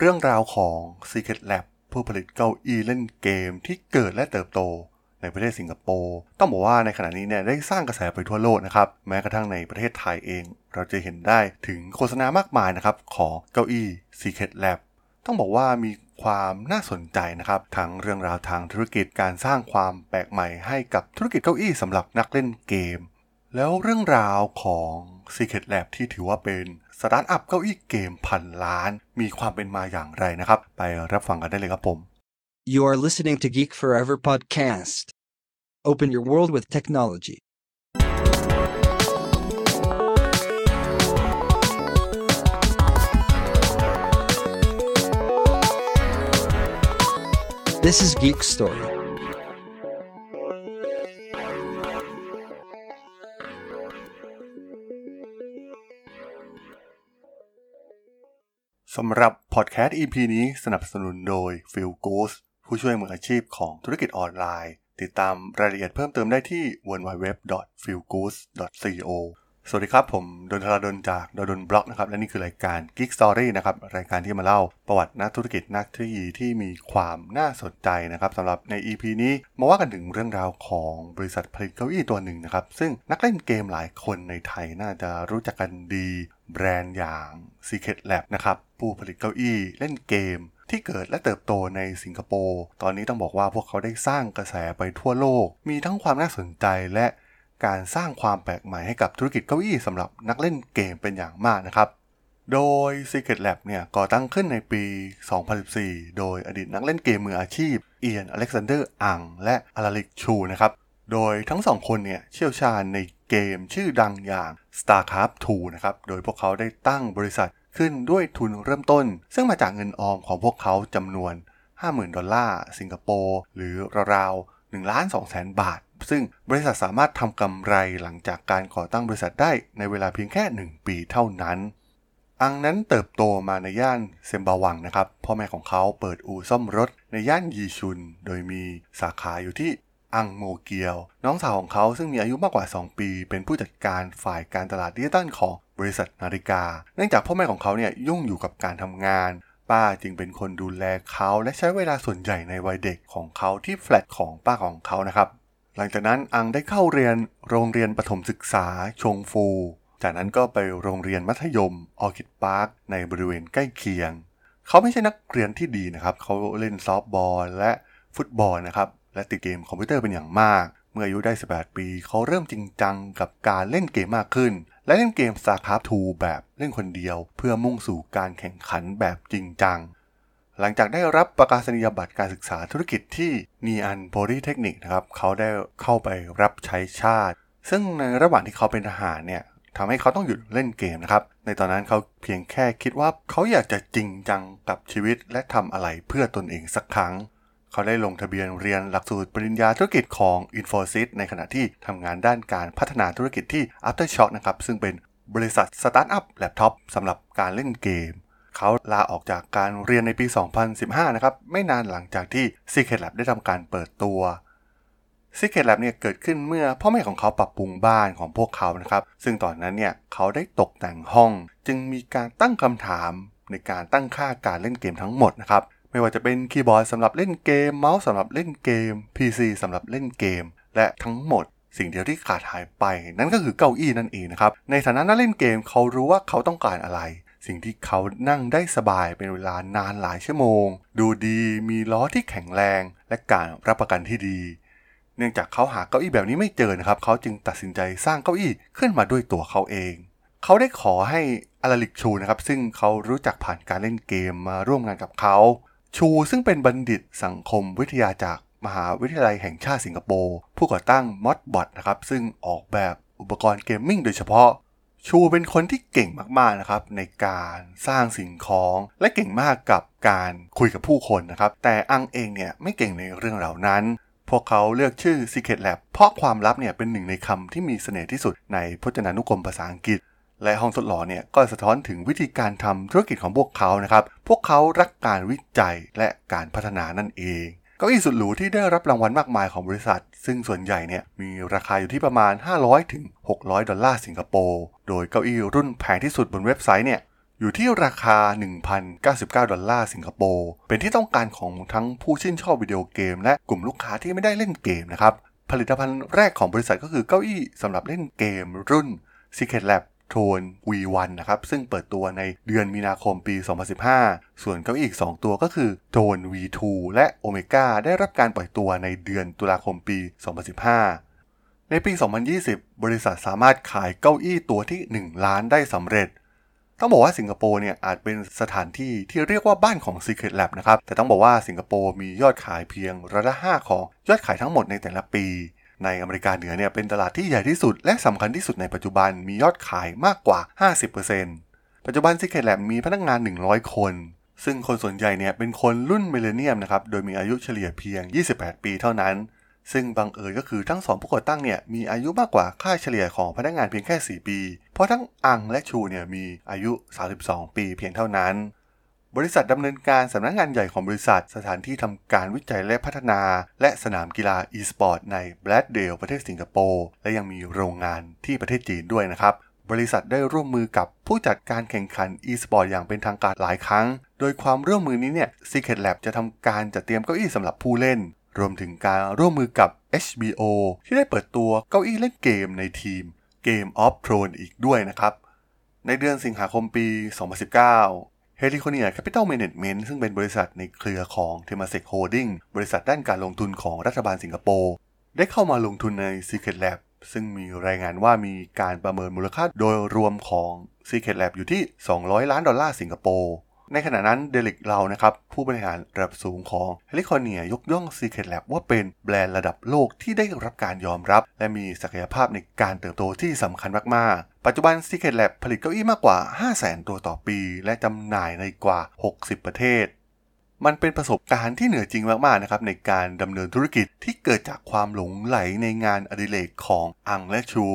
เรื่องราวของ Secret Lab ผู้ผลิตเก้าอี้เล่นเกมที่เกิดและเติบโตในประเทศสิงคโปร์ต้องบอกว่าในขณะนี้เนี่ยได้สร้างกระแสไปทั่วโลกนะครับ แม้กระทั่งในประเทศไทยเอง เราจะเห็นได้ถึงโฆษณามากมายนะครับของเก้าอี้ Secret Lab ต้องบอกว่ามีความน่าสนใจนะครับทั้งเรื่องราวทางธุรกิจการสร้างความแปลกใหม่ให้กับธุรกิจเก้าอี้สำหรับนักเล่นเกม แล้วเรื่องราวของ Secret Lab ที่ถือว่าเป็นสตาร์ทอัพเก้าอี้เกมพันล้าน มีความเป็นมาอย่างไรนะครับ ไปรับฟังกันได้เลยครับผม You are listening to Geek Forever podcast. Open your world with technology. This is Geek Story. สำหรับพอดแคสต์ EP นี้สนับสนุนโดย p h i l g o o s ผู้ช่วยมืออาชีพของธุรกิจออนไลน์ ติดตามรายละเอียดเพิ่มเติมได้ที่ www.feelgood.co สวัสดีครับ ผมดนทราดนจากดนบล็อกนะครับ และนี่คือรายการ Geek Story นะครับ รายการที่มาเล่าประวัตินักธุรกิจนักเทคโนโลยีที่มีความน่าสนใจนะครับสำหรับใน EP นี้มาว่ากันถึงเรื่องราวของบริษัทผลิตเก้าอี้ตัวหนึ่งนะครับ ซึ่งนักเล่นเกมหลายคนในไทยน่าจะรู้จักกันดี แบรนด์อย่าง Secret Lab นะครับผู้ผลิตเก้าอี้เล่นเกมที่เกิดและเติบโตในสิงคโปร์ ตอนนี้ต้องบอกว่าพวกเขาได้สร้างกระแสไปทั่วโลก มีทั้งความน่าสนใจและการสร้างความแปลกใหม่ให้กับธุรกิจเก้าอี้สำหรับนักเล่นเกมเป็นอย่างมากนะครับ โดย Secret Lab เนี่ยก่อตั้งขึ้นในปี 2014 โดยอดีตนักเล่นเกมมืออาชีพ เอียน อเล็กซานเดอร์ อัง และอลาลิกชูนะครับ โดยทั้งสองคนเนี่ยเชี่ยวชาญใน เกมชื่อดังอย่าง StarCraft 2 นะครับ โดยพวกเขาได้ตั้งบริษัทขึ้นด้วยทุนเริ่มต้น ซึ่งมาจากเงินออมของพวกเขาจำนวน 50,000 ดอลลาร์สิงคโปร์ หรือราวๆ1ล้าน2แสนบาท ซึ่งบริษัทสามารถทำกำไรหลังจากการก่อตั้งบริษัทได้ในเวลาเพียงแค่ 1 ปีเท่านั้นอังนั้นเติบโตมาในย่านเซมบาวังนะครับ พ่อแม่ของเขาเปิดอู่ซ่อมรถในย่านยีชุน โดยมีสาขาอยู่ที่ อังโมเกียว น้องสาวของเขาซึ่งมีอายุมากกว่า 2 ปี เป็นผู้จัดการฝ่ายการตลาดดิจิตอลของบริษัทนาฬิกา เนื่องจากพ่อแม่ของเขาเนี่ยยุ่งอยู่กับการทำงาน ป้าจึงเป็นคนดูแลเขาและใช้เวลาส่วนใหญ่ในวัยเด็กของเขาที่แฟลตของป้าของเขานะครับ หลังจากนั้นอังได้เข้าเรียนโรงเรียนประถมศึกษาชงฟู จากนั้นก็ไปโรงเรียนมัธยม Orchid Park ในบริเวณใกล้เคียง เขาไม่ใช่นักเรียนที่ดีนะครับ เขาเล่นซอฟบอลและฟุตบอลนะครับ และติดเกมคอมพิวเตอร์เป็นอย่างมาก เมื่ออายุได้ 18 ปี เขาเริ่มจริงจังกับการเล่นเกมมากขึ้น และเล่นเกม StarCraft 2 แบบเล่นคนเดียว เพื่อมุ่งสู่การแข่งขันแบบจริงจัง หลังจากได้รับประกาศนียบัตรการศึกษาธุรกิจที่นีอันโพลีเทคนิคนะครับ เขาได้เข้าไปรับใช้ชาติ ซึ่งในระหว่างที่เขาเป็นทหารเนี่ยทำให้เขาต้องหยุดเล่นเกมนะครับ ในตอนนั้นเขาเพียงแค่คิดว่าเขาอยากจะจริงจังกับชีวิตและทำอะไรเพื่อตนเองสักครั้ง เขาได้ลงทะเบียนเรียนหลักสูตรปริญญาธุรกิจของ Infosys ในขณะที่ทำงานด้านการพัฒนาธุรกิจที่ Aftershock นะครับซึ่งเป็นบริษัทสตาร์ทอัพแล็ปท็อปสำหรับการเล่นเกม เขาลาออกจากการเรียนในปี 2015 นะครับ ไม่นานหลังจากที่ Secret Lab ได้ทำการเปิดตัว Secret Lab เนี่ยเกิดขึ้นเมื่อพ่อแม่ของเขาปรับปรุงบ้านของพวกเขานะครับ ซึ่งตอนนั้นเนี่ยเขาได้ตกแต่งห้อง จึงมีการตั้งคำถามในการตั้งค่าการเล่นเกมทั้งหมดนะครับ ไม่ว่าจะเป็นคีย์บอร์ดสำหรับเล่นเกม เมาส์สำหรับเล่นเกม PC สำหรับเล่นเกม และทั้งหมดสิ่งเดียวที่ขาดหายไป นั่นก็คือเก้าอี้นั่นเองนะครับ ในฐานะนักเล่นเกมเขารู้ว่าเขาต้องการอะไร สิ่งที่เขานั่งได้สบายเป็นเวลานานหลายชั่วโมง ดูดีมีล้อที่แข็งแรง และการรับประกันที่ดี เนื่องจากเขาหาเก้าอี้แบบนี้ไม่เจอนะครับ เขาจึงตัดสินใจสร้างเก้าอี้ขึ้นมาด้วยตัวเขาเอง เขาได้ขอให้อลาลิกชูนะครับซึ่งเขารู้จักผ่านการเล่นเกมมาร่วมงานกับเขา ชูซึ่งเป็นบัณฑิตสังคมวิทยาจากมหาวิทยาลัยแห่งชาติสิงคโปร์ ผู้ก่อตั้ง Modbot นะครับซึ่งออกแบบอุปกรณ์เกมมิ่งโดยเฉพาะ ชูเป็นคนที่เก่งมากๆนะครับในการสร้างสิ่งของ และเก่งมากกับการคุยกับผู้คนนะครับ แต่อังเองเนี่ยไม่เก่งในเรื่องเหล่านั้น พวกเขาเลือกชื่อ Secret Lab เพราะความลับเนี่ยเป็นหนึ่งในคำที่มีเสน่ห์ที่สุดในพจนานุกรมภาษาอังกฤษ และห้องทดลองเนี่ยก็สะท้อนถึงวิธีการทำธุรกิจของพวกเขานะครับ พวกเขารักการวิจัยและการพัฒนานั่นเองเก้าอี้สุดหรูที่ได้รับรางวัลมากมายของบริษัท ซึ่งส่วนใหญ่เนี่ยมีราคาอยู่ที่ประมาณ 500ถึง600 ดอลลาร์สิงคโปร์โดยเก้าอี้รุ่นแพงที่สุดบนเว็บไซต์เนี่ยอยู่ที่ราคา 1,099 ดอลลาร์สิงคโปร์เป็นที่ต้องการของทั้งผู้ชื่นชอบวิดีโอเกม และกลุ่มลูกค้าที่ไม่ได้เล่นเกมนะครับผลิตภัณฑ์แรกของบริษัทก็คือเก้าอี้สำหรับเล่นเกมรุ่น Secret Lab Tone V1 นะครับ ซึ่งเปิดตัวในเดือนมีนาคมปี 2015 ส่วนเก้าอี้อีก 2 ตัวก็คือ Tone V2 และ Omega ได้รับการปล่อยตัวในเดือนตุลาคมปี 2015 ในปี 2020 บริษัทสามารถขายเก้าอี้ตัวที่ 1 ล้านได้สำเร็จ ต้องบอกว่าสิงคโปร์เนี่ยอาจเป็นสถานที่ที่เรียกว่าบ้านของ Secret Lab นะครับ แต่ต้องบอกว่าสิงคโปร์มียอดขายเพียงร้อยละ5ของยอดขายทั้งหมดในแต่ละปี ในอเมริกาเหนือเนี่ยเป็นตลาดที่ใหญ่ที่สุด และสำคัญที่สุดในปัจจุบันมียอดขายมากกว่า 50%ปัจจุบัน Secret Lab มีพนักงาน 100 คน ซึ่งคนส่วนใหญ่เนี่ยเป็นคนรุ่นมิเลเนียมนะครับโดยมีอายุเฉลี่ยเพียง 28 ปีเท่านั้น ซึ่งบังเอิญก็คือทั้งสองผู้ก่อตั้งเนี่ยมีอายุมากกว่าค่าเฉลี่ยของพนักงานเพียงแค่ 4 ปี เพราะทั้งอังและชูเนี่ยมีอายุ 32 ปีเพียงเท่านั้น บริษัทดำเนินการสำนักงานใหญ่ของบริษัท สถานที่ทำการวิจัยและพัฒนา และสนามกีฬา e-sport ในแบลดเดลประเทศสิงคโปร์และยังมีโรงงานที่ประเทศจีนด้วยนะครับ บริษัทได้ร่วมมือกับผู้จัดการแข่งขัน e-sport อย่างเป็นทางการหลายครั้ง โดยความร่วมมือนี้เนี่ย Secret Lab จะทำการจัดเตรียมเก้าอี้สำหรับผู้เล่น รวมถึงการร่วมมือกับ HBO ที่ได้เปิดตัวเก้าอี้เล่นเกมในทีม Game of Thrones อีกด้วยนะครับในเดือนสิงหาคมปี 2019 h e l i c o n i a Capital Management ซึ่งเป็นบริษัทในเครือของ Temasek Holding บริษัทด้านการลงทุนของรัฐบาลสิงคโปร์ได้เข้ามาลงทุนใน Secret Lab ซึ่งมีรายงานว่ามีการประเมินมูลค่าโดยรวมของ Secret Lab อยู่ที่ 200 ล้านดอลลาร์สิงคโปร์ ในขณะนั้นเดลิกเรานะครับ ผู้บริหารระดับสูงของ h e l i c o n i a ยยกย่อง Secret Lab ว่าเป็นแบรนด์ระดับโลกที่ได้รับการยอมรับ และมีศักยภาพในการเติบโตที่สำคัญมาก ๆ ปัจจุบัน Secret Lab ผลิตเก้าอี้มากกว่า 500,000 ตัวต่อปี และจำหน่ายในกว่า 60 ประเทศมันเป็นประสบการณ์ที่เหนือจริงมากๆนะครับในการดำเนินธุรกิจที่เกิดจากความหลงไหลในงานอดิเรกของอังและชู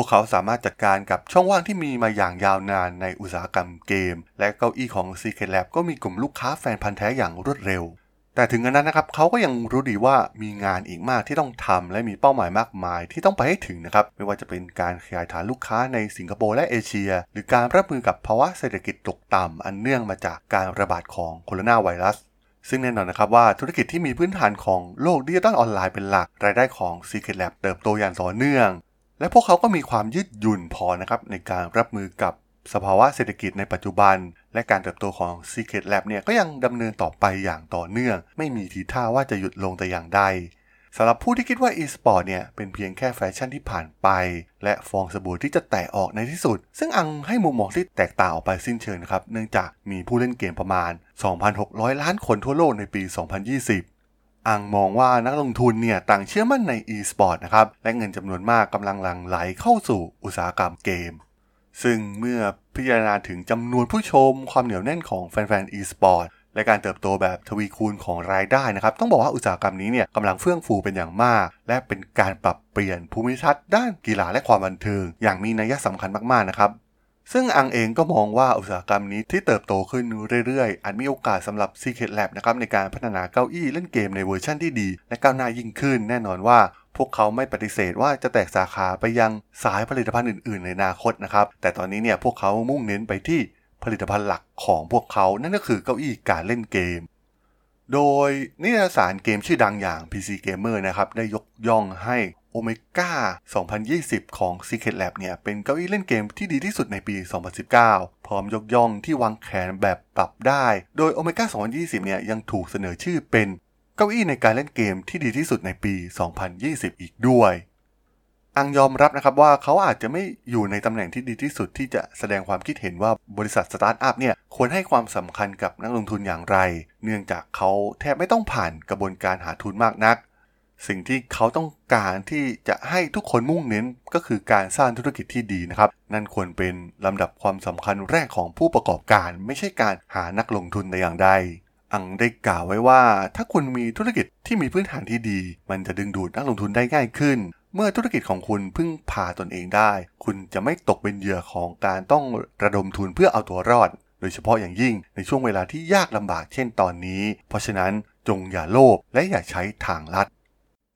วกเขาสามารถจัดการกับช่องว่างที่มีมาอย่างยาวนานในอุตสาหกรรมเกม และเก้าอี้ของ Secret Lab ก็มีกลุ่มลูกค้าแฟนพันธ์แท้อย่างรวดเร็ว แต่ถึงกระนั้นนะครับเขาก็ยังรู้ดีว่ามีงานอีกมากที่ต้องทำและมีเป้าหมายมากมายที่ต้องไปให้ถึงนะครับไม่ว่าจะเป็นการขยายฐานลูกค้าในสิงคโปร์และเอเชีย หรือการรับมือกับภาวะเศรษฐกิจตกต่ำอันเนื่องมาจากการระบาดของโคโรนาไวรัสซึ่งแน่นอนนะครับว่าธุรกิจที่มีพื้นฐานของโลกดิจิตอลออนไลน์เป็นหลัก รายได้ของ Secret Lab เติบโตอย่างต่อเนื่อง และพวกเขาก็มีความยืดหยุ่นพอนะครับในการรับมือกับสภาวะเศรษฐกิจในปัจจุบัน และการเติบโตของ Secret Lab เนี่ยก็ยังดำเนินต่อไปอย่างต่อเนื่อง ไม่มีทีท่าว่าจะหยุดลงแต่อย่างใดสำหรับผู้ที่คิดว่า e-sport เนี่ยเป็นเพียงแค่แฟชั่นที่ผ่านไป และฟองสบู่ที่จะแตกออกในที่สุด ซึ่งอังให้มุมมองที่แตกต่างออกไปสิ้นเชิงครับ เนื่องจากมีผู้เล่นเกมประมาณ 2,600 ล้านคนทั่วโลกในปี 2020 อังมองว่านักลงทุนเนี่ยต่างเชื่อมั่นใน e-sport นะครับ และเงินจำนวนมากกำลังหลั่งไหลเข้าสู่อุตสาหกรรมเกม ซึ่งเมื่อพิจารณาถึงจำนวนผู้ชม ความเหนียวแน่นของแฟนๆ e-sport และการเติบโตแบบทวีคูณของรายได้นะครับ ต้องบอกว่าอุตสาหกรรมนี้เนี่ยกำลังเฟื่องฟูเป็นอย่างมาก และเป็นการปรับเปลี่ยนภูมิทัศน์ด้านกีฬาและความบันเทิง อย่างมีนัยสำคัญมากๆนะครับ ซึ่งอังเองก็มองว่าอุตสาหกรรมนี้ที่เติบโตขึ้นเรื่อยๆอาจมีโอกาสสำหรับ Secret Lab นะครับในการพัฒนาเก้าอี้เล่นเกมในเวอร์ชั่นที่ดี และก้าวหน้ายิ่งขึ้น แน่นอนว่าพวกเขาไม่ปฏิเสธว่าจะแตกสาขาไปยังสายผลิตภัณฑ์อื่นๆ ในอนาคตนะครับ แต่ตอนนี้เนี่ยพวกเขามุ่งเน้นไปที่ผลิตภัณฑ์หลักของพวกเขา นั่นก็คือเก้าอี้การเล่นเกม โดยนิตยสารเกมชื่อดังอย่าง PC Gamer นะครับ ได้ยกย่องให้ Omega 2020 ของ Secret Lab เนี่ย เป็นเก้าอี้เล่นเกมที่ดีที่สุดในปี 2019 พร้อมยกย่องที่วางแขนแบบปรับได้ โดย Omega 2020 เนี่ย ยังถูกเสนอชื่อเป็นเก้าอี้ในการเล่นเกมที่ดีที่สุดในปี 2020 อีกด้วย อังยอมรับนะครับว่าเขาอาจจะไม่อยู่ในตำแหน่งที่ดีที่สุดที่จะแสดงความคิดเห็นว่าบริษัทสตาร์ทอัพเนี่ยควรให้ความสำคัญกับนักลงทุนอย่างไร เนื่องจากเขาแทบไม่ต้องผ่านกระบวนการหาทุนมากนัก สิ่งที่เขาต้องการที่จะให้ทุกคนมุ่งเน้นก็คือการสร้างธุรกิจที่ดีนะครับ นั่นควรเป็นลำดับความสำคัญแรกของผู้ประกอบการ ไม่ใช่การหานักลงทุนแต่อย่างใดอังได้กล่าวไว้ว่า ถ้าคุณมีธุรกิจที่มีพื้นฐานที่ดี มันจะดึงดูดนักลงทุนได้ง่ายขึ้น เมื่อธุรกิจของคุณพึ่งพาตนเองได้ คุณจะไม่ตกเป็นเหยื่อของการต้องระดมทุนเพื่อเอาตัวรอด โดยเฉพาะอย่างยิ่งในช่วงเวลาที่ยากลำบากเช่นตอนนี้ เพราะฉะนั้นจงอย่าโลภและอย่าใช้ทางลัด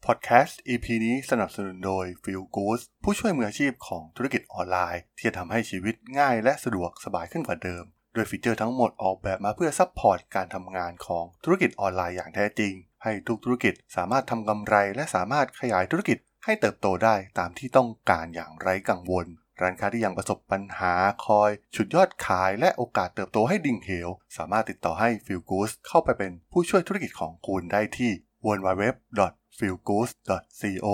พอดแคสต์ EP นี้สนับสนุนโดย Feel Good ผู้ช่วยมืออาชีพของธุรกิจออนไลน์ ที่จะทำให้ชีวิตง่ายและสะดวกสบายขึ้นกว่าเดิม โดยฟีเจอร์ทั้งหมดออกแบบมาเพื่อ support การทำงานของธุรกิจออนไลน์อย่างแท้จริง ให้ทุกธุรกิจสามารถทำกำไรและสามารถขยายธุรกิจ ให้เติบโตได้ตามที่ต้องการอย่างไร้กังวล ร้านค้าที่ยังประสบปัญหาคอยฉุดยอดขายและโอกาสเติบโตให้ดิ่งเหว สามารถติดต่อให้ Feel Good เข้าไปเป็นผู้ช่วยธุรกิจของคุณได้ที่ www.feelgood.co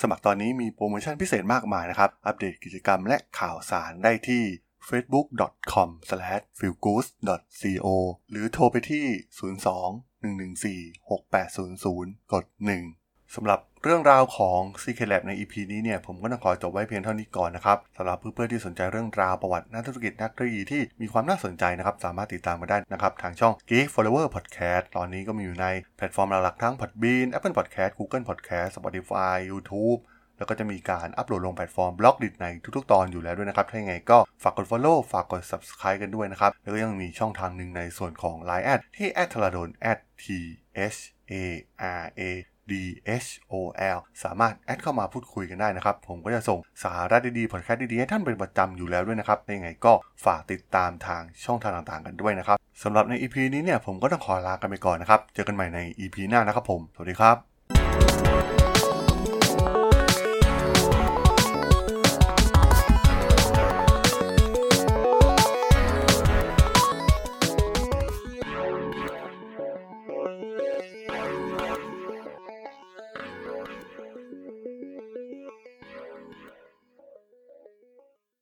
สมัครตอนนี้มีโปรโมชั่นพิเศษมากมายนะครับ อัปเดตกิจกรรมและข่าวสารได้ที่ facebook.com/feelgood.co หรือโทรไปที่ 02 114 6800 กด 1 สำหรับเรื่องราวของ Secret Lab ใน EP นี้เนี่ยผมก็ต้องขอจบไว้เพียงเท่านี้ก่อนนะครับสำหรับเพื่อนๆที่สนใจเรื่องราวประวัตินักธุรกิจนักเทคโนโลยีที่มีความน่าสนใจนะครับ สามารถติดตามมาได้นะครับ ทางช่อง Geek Flower Podcast ตอนนี้ก็มีอยู่ในแพลตฟอร์มหลักๆทั้ง Podbean Apple Podcast Google Podcast Spotify YouTube แล้วก็จะมีการอัปโหลดลงแพลตฟอร์ม Blockdit ในทุกๆ ตอนอยู่แล้วด้วยนะครับ ถ้าอย่างไรก็ฝากกด Follow ฝากกด Subscribe กันด้วยนะครับ แล้วก็ยังมีช่องทางหนึ่งในส่วนของ Line แอดที่ t h a l a d o n t h a r a d h o l สามารถแอดเข้ามาพูดคุยกันได้นะครับ ผมก็จะส่งสาระดีๆพอดแคสต์ดีๆ ให้ท่านเป็นประจำอยู่แล้วด้วยนะครับยังไงก็ฝากติดตามทางช่องทางต่างๆ กันด้วยนะครับสำหรับใน EP นี้เนี่ยผมก็ต้องขอลากันไปก่อนนะครับ เจอกันใหม่ใน EP หน้านะครับผม สวัสดีครับ